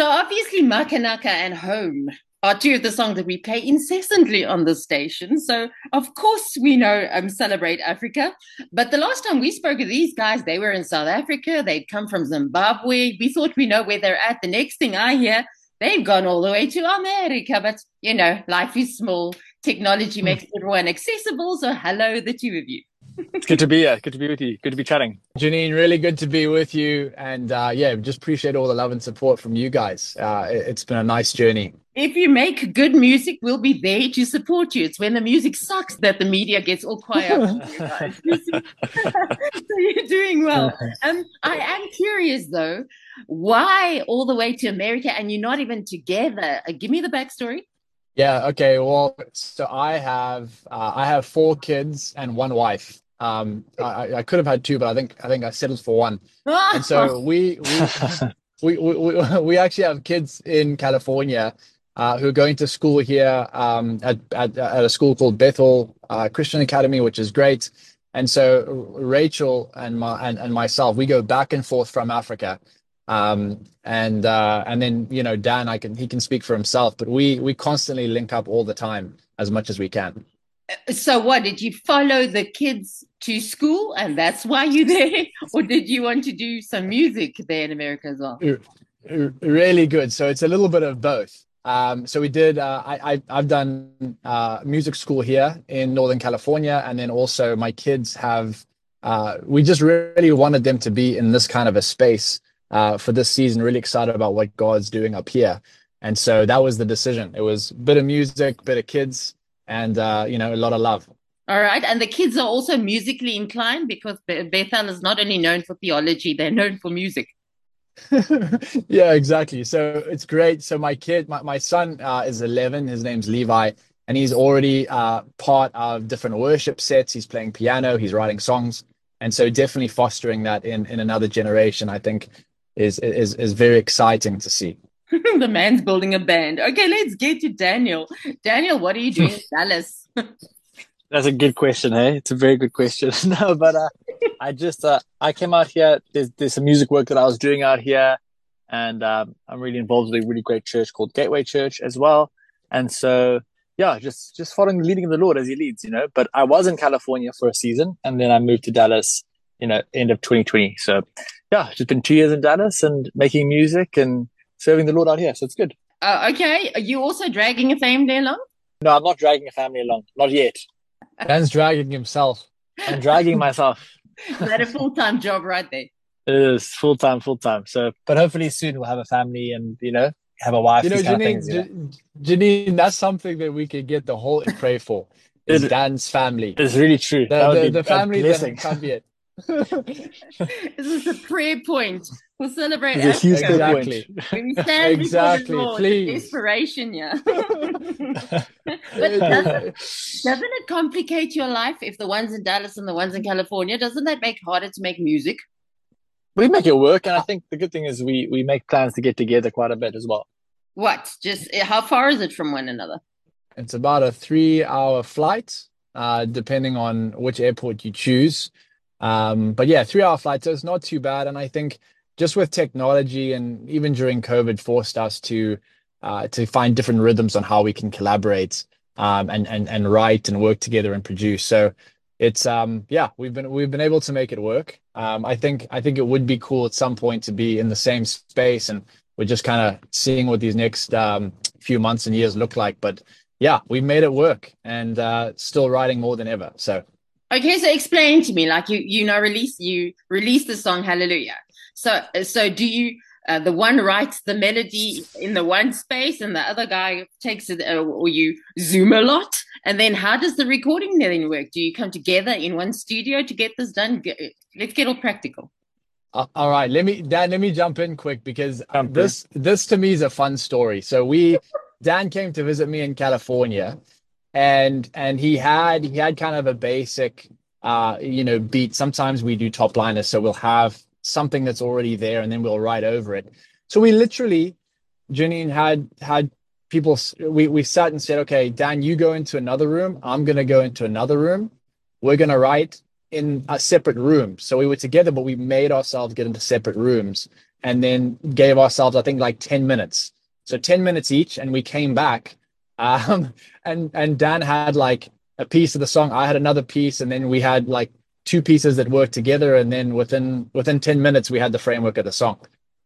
So obviously Makanaka and Home are two of the songs that we play incessantly on the station. So of course we know um, Celebrate Africa. But the last time we spoke of these guys, they were in South Africa. They'd come from Zimbabwe. We thought we know where they're at. The next thing I hear, they've gone all the way to America. But you know, life is small. Technology makes everyone accessible. So hello, the two of you. It's good to be here. Good to be with you. Good to be chatting. Janine, really good to be with you. And uh, yeah, just appreciate all the love and support from you guys. Uh, it's been a nice journey. If you make good music, we'll be there to support you. It's when the music sucks that the media gets all quiet. so you're doing well. Um, I am curious though, why all the way to America and you're not even together? Uh, give me the backstory. Yeah. Okay. Well, so I have uh, I have four kids and one wife. Um, I, I could have had two, but I think I think I settled for one. and so we we, we we, we actually have kids in California uh, who are going to school here um, at, at, at a school called Bethel uh, Christian Academy, which is great. And so Rachel and my and, and myself, we go back and forth from Africa. Um, and uh, and then you know Dan, I can he can speak for himself, but we we constantly link up all the time as much as we can. So what did you follow the kids to school and that's why you're there or did you want to do some music there in America as well? Really good. So it's a little bit of both. Um, so we did. Uh, I, I have done uh, music school here in Northern California, and then also my kids have. Uh, we just really wanted them to be in this kind of a space uh, for this season. Really excited about what God's doing up here, and so that was the decision. It was a bit of music, bit of kids, and uh, you know a lot of love. All right, and the kids are also musically inclined because Bethel is not only known for theology; they're known for music. yeah, exactly. So it's great. So my kid, my, my son uh, is 11. His name's Levi, and he's already uh, part of different worship sets. He's playing piano. He's writing songs, and so definitely fostering that in in another generation, I think, is is is very exciting to see. the man's building a band. Okay, let's get to Daniel. Daniel, what are you doing in Dallas? That's a good question, hey? It's a very good question. no, but uh, I just uh, I came out here. There's there's some music work that I was doing out here, and um, I'm really involved with a really great church called Gateway Church as well. And so yeah, just just following the leading of the Lord as He leads, you know. But I was in California for a season, and then I moved to Dallas, you know, end of 2020. So yeah, just been two years in Dallas and making music and serving the Lord out here. So it's good. Uh, okay, are you also dragging a family along? No, I'm not dragging a family along, not yet. Dan's dragging himself. I'm dragging myself. that a full time job right there. It is full time, full time. So, but hopefully soon we'll have a family and you know have a wife. You know, Janine, J- Janine, that's something that we could get the whole pray for. Is Dan's family. It's really true. The, the, the family that can't be it. This is a prayer point. We'll celebrate. It's a huge exactly. When we stand exactly. Lord, Please. Inspiration, yeah. but doesn't, doesn't it complicate your life if the ones in Dallas and the ones in California? Doesn't that make it harder to make music? We make it work, and I think the good thing is we we make plans to get together quite a bit as well. What? Just how far is it from one another? It's about a three-hour flight, uh, depending on which airport you choose. Um, but yeah, three hour flight, so it's not too bad. And I think just with technology and even during COVID forced us to uh, to find different rhythms on how we can collaborate um, and and and write and work together and produce. So it's um yeah we've been we've been able to make it work. Um, I think I think it would be cool at some point to be in the same space and we're just kind of seeing what these next um, few months and years look like. But yeah, we've made it work and uh, still writing more than ever. So Okay, so explain to me, like you you know release you release the song Hallelujah. So so do you uh, the one writes the melody in the one space and the other guy takes it uh, or you zoom a lot? And then how does the recording then work? Do you come together in one studio to get this done? Let's get all practical. Uh, all right let me dan let me jump in quick because this this to me is a fun story. So we dan came to visit me in california and and he had he had kind of a basic uh you know beat sometimes we do top liners so we'll have something that's already there and then we'll write over it so we literally janine had had people we we sat and said okay dan you go into another room i'm going to go into another room we're going to write in a separate room so we were together but we made ourselves get into separate rooms and then gave ourselves, I think, like 10 minutes. So 10 minutes each, and we came back. Um, and and Dan had like a piece of the song, I had another piece, and then we had like two pieces that worked together, and then within within 10 minutes we had the framework of the song.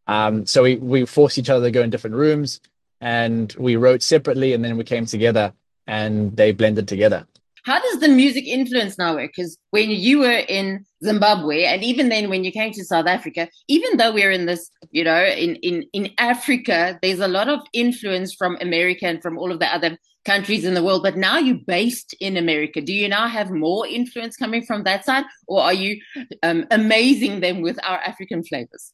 Um, so we we forced each other to go in different rooms and we wrote separately and then we came together and they blended together. How does the music influence now work? Because when you were in Zimbabwe, and even then when you came to South Africa, even though we're in this, you know, in, in, in Africa, there's a lot of influence from America and from all of the other countries in the world. But now you're based in America. Do you now have more influence coming from that side, or are you um, amazing them with our African flavors?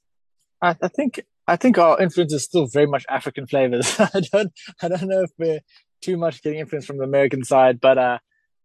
I, I think I think our influence is still very much African flavors. I don't I don't know if we're too much getting influence from the American side, but uh,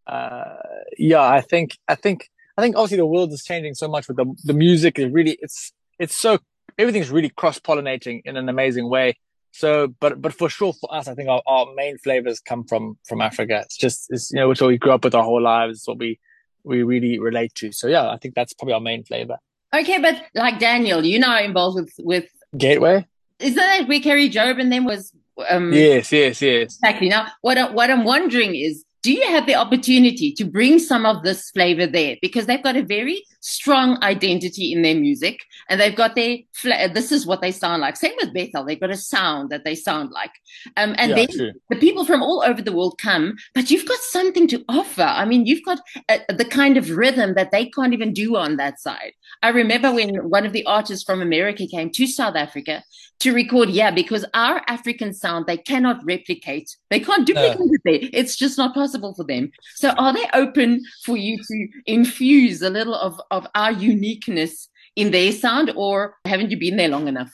uh, yeah, I think I think I think obviously the world is changing so much with the the music is really it's it's so everything's really cross pollinating in an amazing way. So, but but for sure for us, I think our, our main flavors come from from Africa. It's just it's you know which what we grew up with our whole lives. It's what we we really relate to. So yeah, I think that's probably our main flavor. Okay, but like Daniel, you know, involved with with Gateway. Isn't that where Kari Jobe and then was? Um, yes, yes, yes. Exactly. Now, what what I'm wondering is, do you have the opportunity to bring some of this flavor there? Because they've got a very strong identity in their music and they've got their this is what they sound like. Same with bethel they've got a sound that they sound like. Um, and yeah, then true. the people from all over the world come but you've got something to offer. I mean you've got a, uh, the kind of rhythm that they can't even do on that side. I remember when one of the artists from america came to south africa to record yeah because our african sound they cannot replicate. They can't duplicate no. it. It's just not possible for them. So are they open for you to infuse a little of, of our uniqueness in their sound or haven't you been there long enough?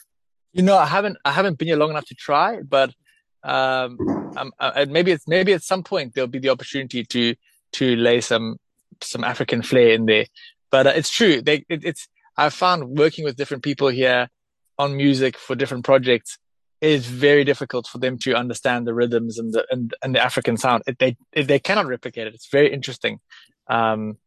You know i haven't i haven't been here long enough to try but um I'm, uh, maybe it's maybe at some point there'll be the opportunity to to lay some some african flair in there. But uh, it's true. They it, it's i've found working with different people here on music for different projects is very difficult for them to understand the rhythms and the and, and the African sound. It, they it, they cannot replicate it. It's very interesting. Um,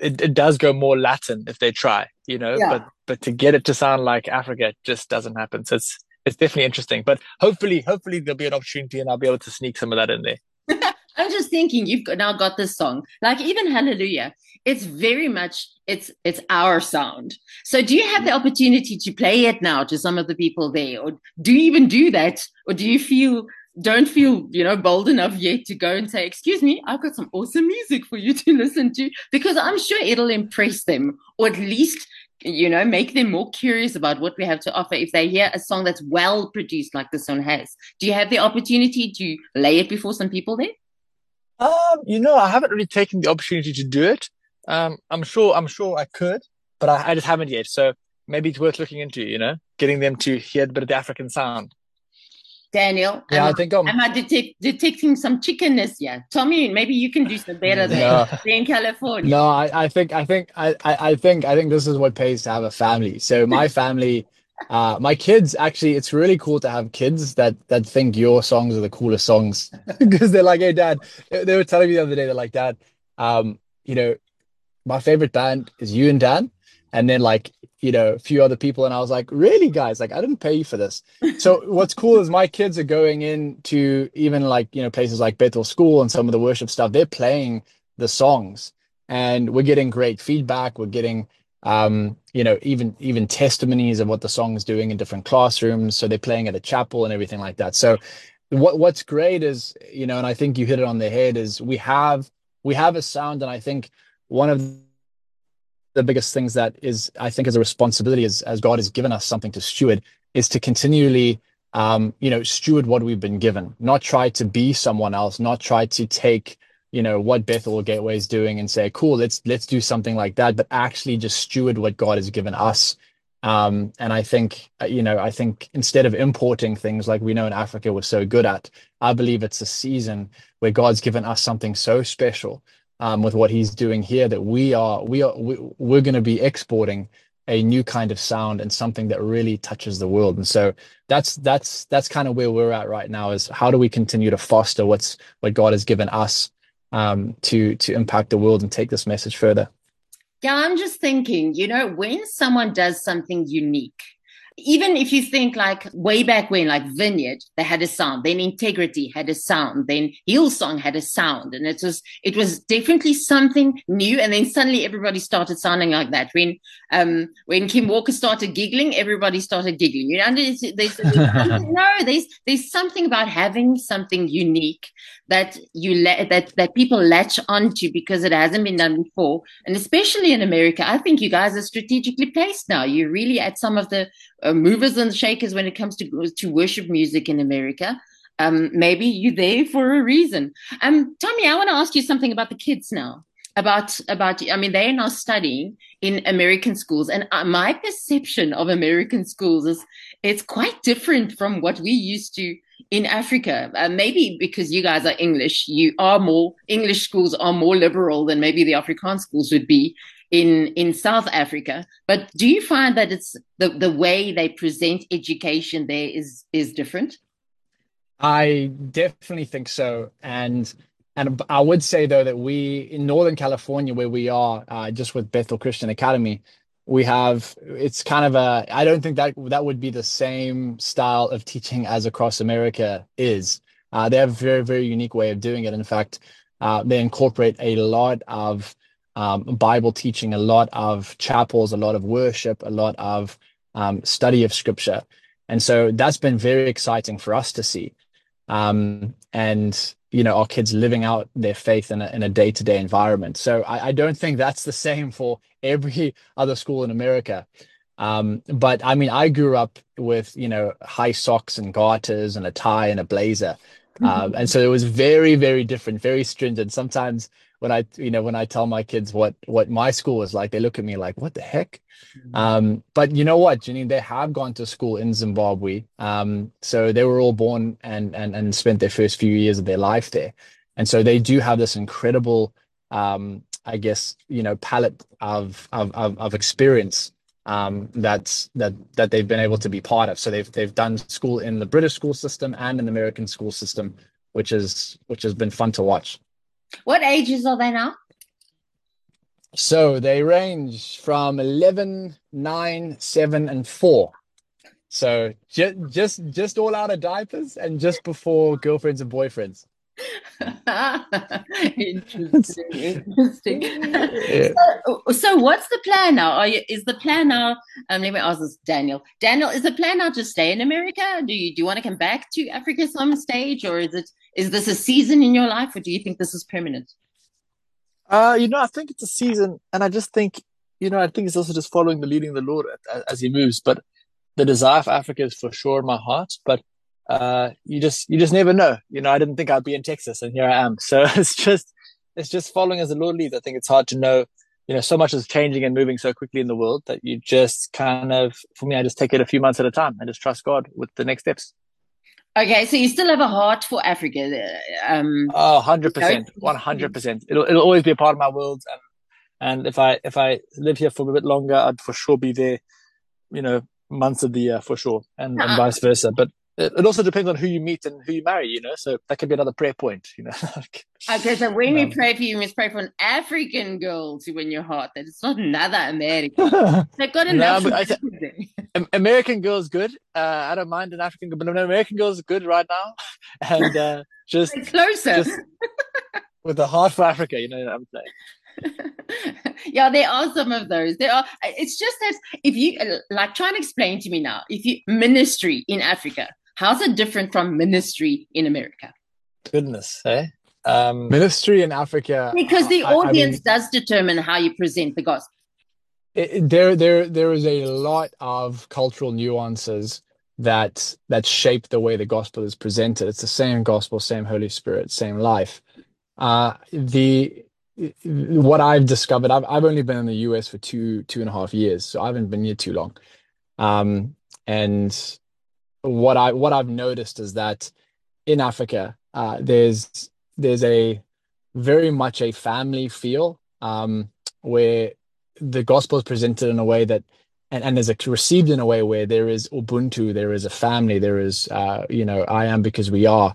it, it does go more Latin if they try, you know, yeah. but but to get it to sound like Africa just doesn't happen. So it's it's definitely interesting. But hopefully, hopefully there'll be an opportunity and I'll be able to sneak some of that in there. I'm just thinking you've now got this song, like even Hallelujah. It's very much it's it's our sound. So do you have the mm-hmm. opportunity to play it now to some of the people there, or do you even do that, or do you feel don't feel you know bold enough yet to go and say, "Excuse me, I've got some awesome music for you to listen to," because I'm sure it'll impress them, or at least you know make them more curious about what we have to offer if they hear a song that's well produced like this one has. Do you have the opportunity to lay it before some people there? Um, you know, I haven't really taken the opportunity to do it. Um, I'm sure, I'm sure I could, but I, I just haven't yet. So maybe it's worth looking into. You know, getting them to hear a bit of the African sound. Daniel, yeah, am I think I'm. Am I detect, detecting some chickenness here? Tommy, maybe you can do some better than no. in California. No, I, I think, I think, I, I think, I think this is what pays to have a family. So my family uh, my kids actually, it's really cool to have kids that that think your songs are the coolest songs because they're like, "Hey, Dad," they were telling me the other day, they're like, "Dad, um, you know, my favorite band is you and Dan, and then like you know a few other people," and I was like, "Really, guys? Like, I didn't pay you for this." so what's cool is my kids are going into even like you know places like Bethel School and some of the worship stuff. They're playing the songs, and we're getting great feedback. We're getting um, you know, even even testimonies of what the song is doing in different classrooms. So they're playing at a chapel and everything like that. So what what's great is, you know, and I think you hit it on the head, is we have we have a sound, and I think one of the biggest things that is I think is a responsibility as as God has given us something to steward is to continually um, you know, steward what we've been given, not try to be someone else, not try to take you know what Bethel Gateway is doing and say, cool, let's let's do something like that, but actually just steward what God has given us. Um, and I think uh, you know, I think instead of importing things like we know in Africa we're so good at, I believe it's a season where God's given us something so special um, with what He's doing here that we are we are we, we're going to be exporting a new kind of sound and something that really touches the world. And so that's that's that's kind of where we're at right now is how do we continue to foster what's what God has given us um, to to impact the world and take this message further. Yeah, I'm just thinking, you know, when someone does something unique, even if you think like way back when, like Vineyard, they had a sound, then Integrity had a sound, then Hillsong had a sound, and it was it was definitely something new. And then suddenly everybody started sounding like that. When um when Kim Walker started giggling, everybody started giggling. You know, there's, there's, there's no, there's there's something about having something unique that you let that that people latch onto because it hasn't been done before, and especially in America, I think you guys are strategically placed now. You're really at some of the uh, movers and shakers when it comes to to worship music in America. Um, maybe you're there for a reason. Um, Tommy, I want to ask you something about the kids now. About about, I mean, they are now studying in American schools, and uh, my perception of American schools is it's quite different from what we used to in Africa. Uh, maybe because you guys are English, you are more English schools are more liberal than maybe the Afrikaans schools would be in in South Africa. But do you find that it's the the way they present education there is is different? I definitely think so, and and I would say though that we in Northern California, where we are, uh, just with Bethel Christian Academy, we have it's kind of a i don't think that that would be the same style of teaching as across america is uh, they have a very very unique way of doing it in fact uh, they incorporate a lot of um, bible teaching a lot of chapels a lot of worship a lot of um, study of scripture. And so that's been very exciting for us to see. Um, and you know our kids living out their faith in a, in a day-to-day environment. So I, I don't think that's the same for every other school in america. Um, but i mean i grew up with you know high socks and garters and a tie and a blazer. Mm-hmm. um, and so it was very very different very stringent. Sometimes when I, you know, when I tell my kids what what my school was like, they look at me like, "What the heck?" Mm-hmm. Um, but you know what, Janine, they have gone to school in Zimbabwe, um, so they were all born and and and spent their first few years of their life there, and so they do have this incredible, um, I guess, you know, palette of of of, of experience um, that's that that they've been able to be part of. So they've they've done school in the British school system and in the American school system, which is which has been fun to watch. What ages are they now? So they range from 11, 9, 7, and 4. So just just just all out of diapers and just before girlfriends and boyfriends. interesting, interesting. Yeah. So, so, what's the plan now? You, is the plan now? Um, let me ask this, Daniel. Daniel, is the plan now to stay in America? Do you do you want to come back to Africa some stage, or is it is this a season in your life, or do you think this is permanent? Uh, you know, I think it's a season, and I just think, you know, I think it's also just following the leading of the Lord as, as He moves. But the desire for Africa is for sure in my heart. But uh, you just you just never know. You know, I didn't think I'd be in Texas, and here I am. So it's just it's just following as the Lord leads. I think it's hard to know. You know, so much is changing and moving so quickly in the world that you just kind of, for me, I just take it a few months at a time and just trust God with the next steps. Okay, so you still have a heart for Africa. Uh, um, oh, 100%, 100%. It'll, it'll always be a part of my world. And, and if I, if I live here for a bit longer, I'd for sure be there, you know, months of the year for sure and, and uh-huh. vice versa. But it also depends on who you meet and who you marry, you know. So that could be another prayer point, you know. okay, so when we pray for you, we must pray for an African girl to win your heart. That it's not another American. They've got enough. No, I, American girl's good. Uh, I don't mind an African girl, but an American girl's good right now, and uh, just closer just with a heart for Africa. You know what I'm saying. yeah, there are some of those. There are. It's just that if you like, try and explain to me now. If you ministry in Africa, how's it different from ministry in America? Goodness, eh? Um, ministry in Africa because the audience I, I mean, does determine how you present the gospel. It, there, there, there is a lot of cultural nuances that that shape the way the gospel is presented. It's the same gospel, same Holy Spirit, same life. Uh, the what I've discovered, I've I've only been in the US for two two and a half years, so I haven't been here too long. Um, and what I what I've noticed is that in Africa, uh, there's there's a very much a family feel um, where the gospel is presented in a way that and, and is received in a way where there is ubuntu there is a family there is uh, you know i am because we are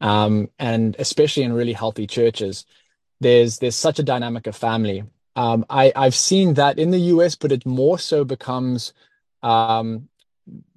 um, and especially in really healthy churches there's there's such a dynamic of family. Um, I I've seen that in the US, but it more so becomes um,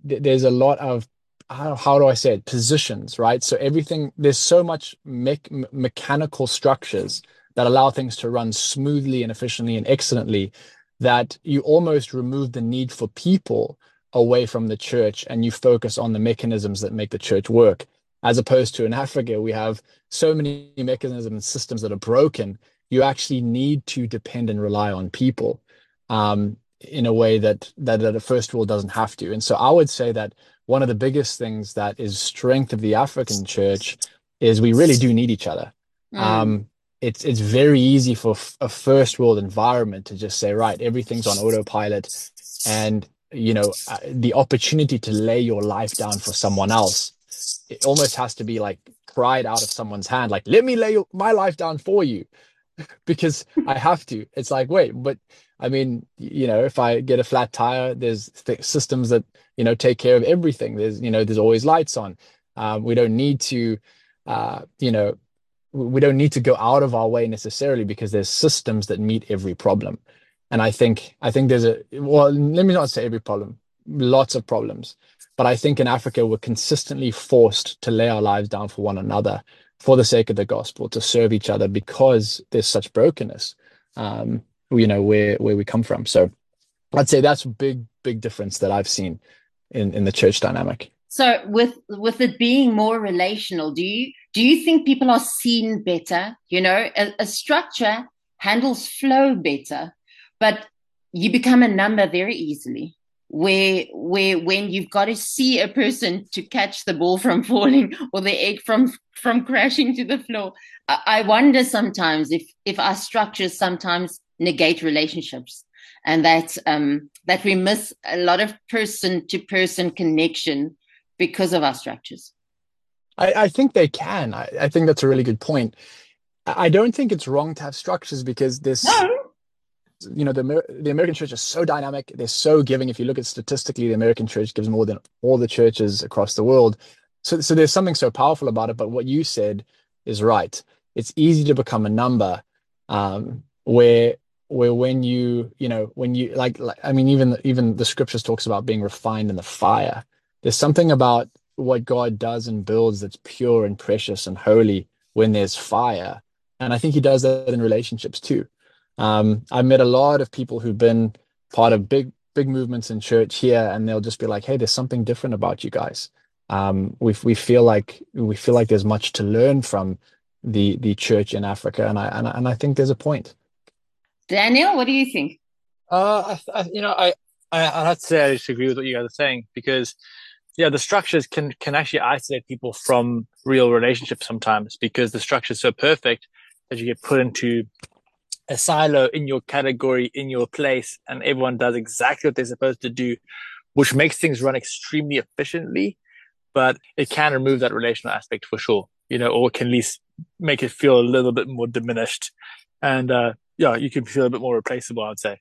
th- there's a lot of how, do I say it? Positions right? So everything there's so much me- mechanical structures that allow things to run smoothly and efficiently and excellently that you almost remove the need for people away from the church and you focus on the mechanisms that make the church work. As opposed to in africa we have so many mechanisms and systems that are broken you actually need to depend and rely on people. Um, in a way that, that that a first world doesn't have to. And so i would say that one of the biggest things that is strength of the african church is we really do need each other. Mm. um, it's it's very easy for a first world environment to just say right everything's on autopilot and you know uh, the opportunity to lay your life down for someone else it almost has to be like cried out of someone's hand like let me lay my life down for you because i have to. It's like wait but i mean you know if i get a flat tire there's th- systems that you know take care of everything. There's you know there's always lights on. Um, we don't need to uh, you know we don't need to go out of our way necessarily because there's systems that meet every problem. And i think i think there's a well let me not say every problem lots of problems. But i think in africa we're consistently forced to lay our lives down for one another for the sake of the gospel to serve each other because there's such brokenness um you know where where we come from so i'd say that's a big big difference that i've seen in in the church dynamic so with with it being more relational, do you do you think people are seen better? You know, a, a structure handles flow better, but you become a number very easily. Where where when you've got to see a person to catch the ball from falling or the egg from from crashing to the floor, I, I wonder sometimes if if our structures sometimes negate relationships and that um, that we miss a lot of person to person connection because of our structures? I, I think they can. I, I, think that's a really good point. I don't think it's wrong to have structures because this, no. You know, the the American church is so dynamic. They're so giving. If you look at statistically, the American church gives more than all the churches across the world. So, so there's something so powerful about it. But what you said is right. It's easy to become a number, um, where where when you you know when you like, like I mean even even the scriptures talks about being refined in the fire there's something about what God does and builds that's pure and precious and holy when there's fire. And I think he does that in relationships too. Um, I've met a lot of people who've been part of big, big movements in church here, and they'll just be like, "Hey, there's something different about you guys." Um, we we feel like we feel like there's much to learn from the the church in Africa, and I and I, and I think there's a point. Daniel, what do you think? Uh, I, I, you know, I, I I have to say I disagree with what you guys are saying because yeah, the structures can can actually isolate people from real relationships sometimes because the structure is so perfect that you get put into a silo in your category, in your place, and everyone does exactly what they're supposed to do, which makes things run extremely efficiently. But it can remove that relational aspect for sure, you know, or can at least make it feel a little bit more diminished. And uh, yeah, you can feel a bit more replaceable, I would say.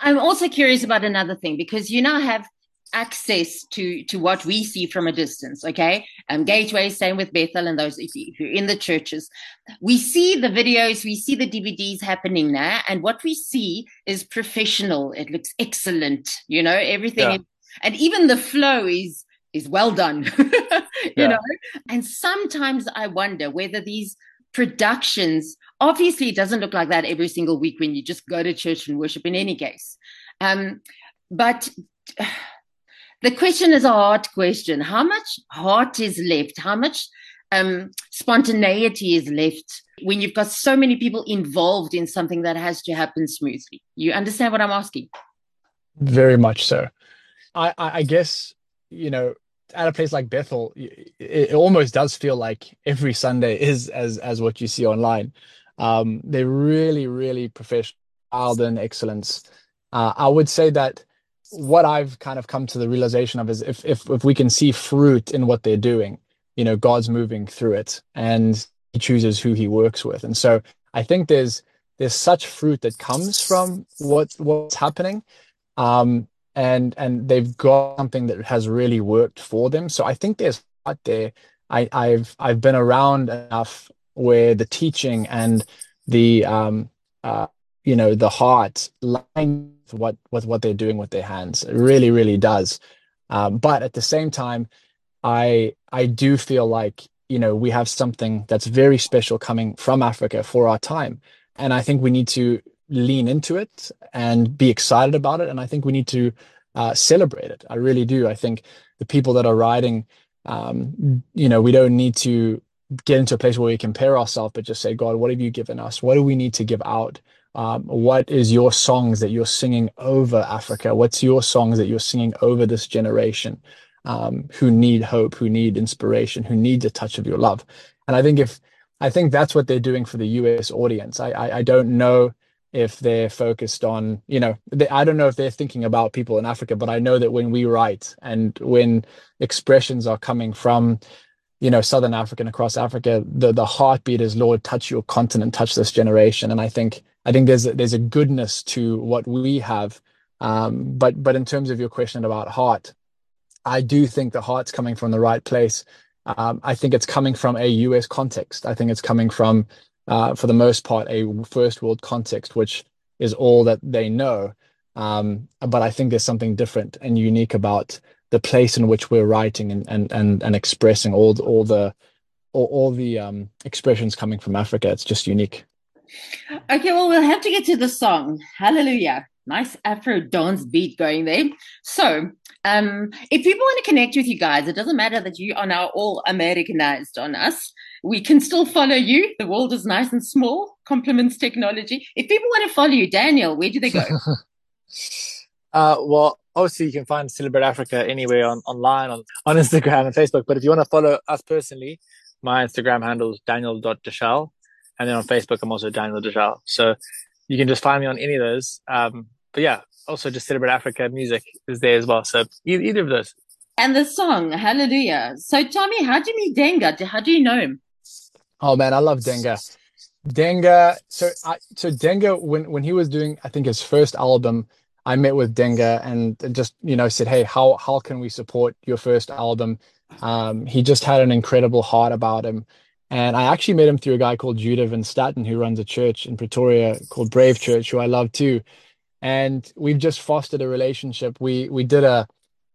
I'm also curious about another thing because you now have access to to what we see from a distance okay? Um gateway same with bethel and those if, you, are in the churches. We see the videos we see the dvds happening now and what we see is professional. It looks excellent you know everything yeah. and even the flow is is well done you yeah. know? And sometimes i wonder whether these productions obviously it doesn't look like that every single week when you just go to church and worship in any case. Um but the question is a hard question. How much heart is left? How much um, spontaneity is left when you've got so many people involved in something that has to happen smoothly? You understand what I'm asking? Very much so. I, I guess, you know, at a place like Bethel, it almost does feel like every Sunday is as as what you see online. Um, they're really, really professional and excellence. Uh, I would say that what I've kind of come to the realization of is if if if we can see fruit in what they're doing, you know, God's moving through it and he chooses who he works with. And so I think there's there's such fruit that comes from what what's happening. Um and and they've got something that has really worked for them. So I think there's out there. I, I've I've been around enough where the teaching and the um uh you know the heart line what with what they're doing with their hands. It really, really does. Um, but at the same time, I I do feel like you know we have something that's very special coming from Africa for our time, and I think we need to lean into it and be excited about it. And I think we need to uh, celebrate it. I really do. I think the people that are riding, um, you know, we don't need to get into a place where we compare ourselves, but just say, God, what have you given us? What do we need to give out? Um, what is your songs that you're singing over Africa? What's your songs that you're singing over this generation um, who need hope, who need inspiration, who need the touch of your love? And I think if I think that's what they're doing for the US audience. I I, I don't know if they're focused on you know they, i don't know if they're thinking about people in africa but i know that when we write and when expressions are coming from you know southern africa and across africa the the heartbeat is lord touch your continent touch this generation. And i think i think there's a, there's a goodness to what we have. Um, but but in terms of your question about heart i do think the heart's coming from the right place. Um, i think it's coming from a us context. I think it's coming from uh, for the most part, a first world context, which is all that they know. Um, but I think there's something different and unique about the place in which we're writing and and and, and expressing all the, all the all, all the um, expressions coming from Africa. It's just unique. Okay, well, we'll have to get to the song. Hallelujah. Nice Afro dance beat going there. So, um, if people want to connect with you guys, it doesn't matter that you are now all Americanized on us we can still follow you. The world is nice and small, complements technology. If people want to follow you, Daniel, where do they go? uh, well, obviously you can find Celebrate Africa anywhere on online, on, on Instagram and Facebook. But if you want to follow us personally, my Instagram handle is daniel.deuschle. And then on Facebook, I'm also Daniel Deuschle. So you can just find me on any of those. Um, but yeah, also just Celebrate Africa music is there as well. So either, either of those. And the song, Hallelujah. So tell me, how do you meet Denga? How do you know him? Oh man, I love Denga. Denga. So I so Denga when when he was doing I think his first album, I met with Denga and just you know said, hey, how how can we support your first album? Um, he just had an incredible heart about him. And I actually met him through a guy called Judah Van Statten, who runs a church in Pretoria called Brave Church, who I love too. And we've just fostered a relationship. We we did a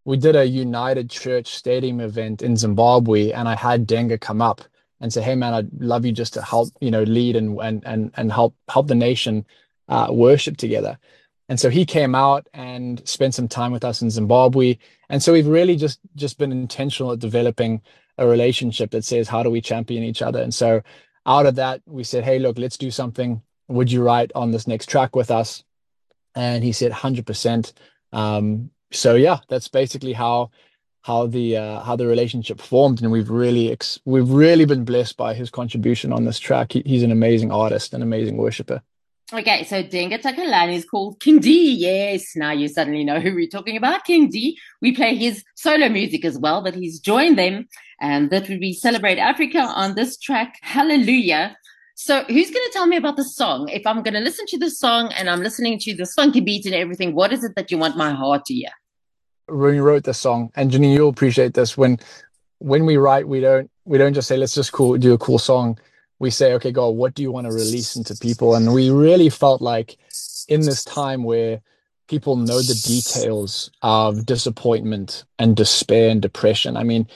we did a United Church Stadium event in Zimbabwe, and I had Denga come up and say, "Hey, man, I'd love you just to help, you know, lead and and and and help help the nation uh, worship together." And so he came out and spent some time with us in Zimbabwe. And so we've really just just been intentional at developing a relationship that says, "How do we champion each other?" And so out of that, we said, "Hey, look, let's do something. Would you write on this next track with us?" And he said, "100%." Um, so yeah, that's basically how how the uh, how the relationship formed, and we've really ex- we've really been blessed by his contribution on this track. He, he's an amazing artist, an amazing worshipper. Okay, so Denga Takalani is called King D. Yes, now you suddenly know who we're talking about. King D. We play his solo music as well, but he's joined them, and that would be Celebrate Africa on this track, Hallelujah. So, who's going to tell me about the song? If I'm going to listen to the song and I'm listening to the funky beat and everything, what is it that you want my heart to hear? when we wrote this song, and Janine, you'll appreciate this. When when we write, we don't we don't just say let's just cool do a cool song. We say, okay, God, what do you want to release into people? And we really felt like in this time where people know the details of disappointment and despair and depression. I mean,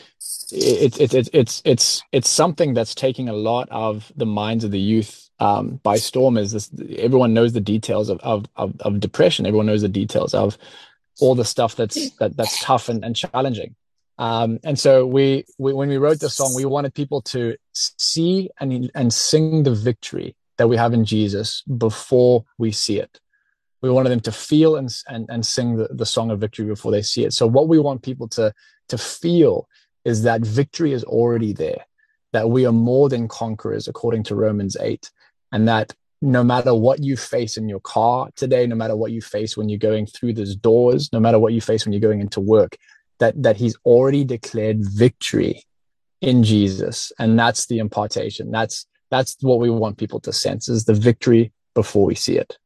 it's it, it, it's it's it's something that's taking a lot of the minds of the youth um, by storm. Is this everyone knows the details of, of of of depression? Everyone knows the details of all the stuff that's that that's tough and, and challenging. Um, and so we, we, when we wrote the song, we wanted people to see and and sing the victory that we have in Jesus before we see it. We wanted them to feel and and, and sing the, the song of victory before they see it. So what we want people to to feel is that victory is already there, that we are more than conquerors according to Romans 8, and that no matter what you face in your car today, no matter what you face when you're going through those doors, no matter what you face when you're going into work, that that he's already declared victory in Jesus. And that's the impartation. That's that's what we want people to sense is the victory before we see it.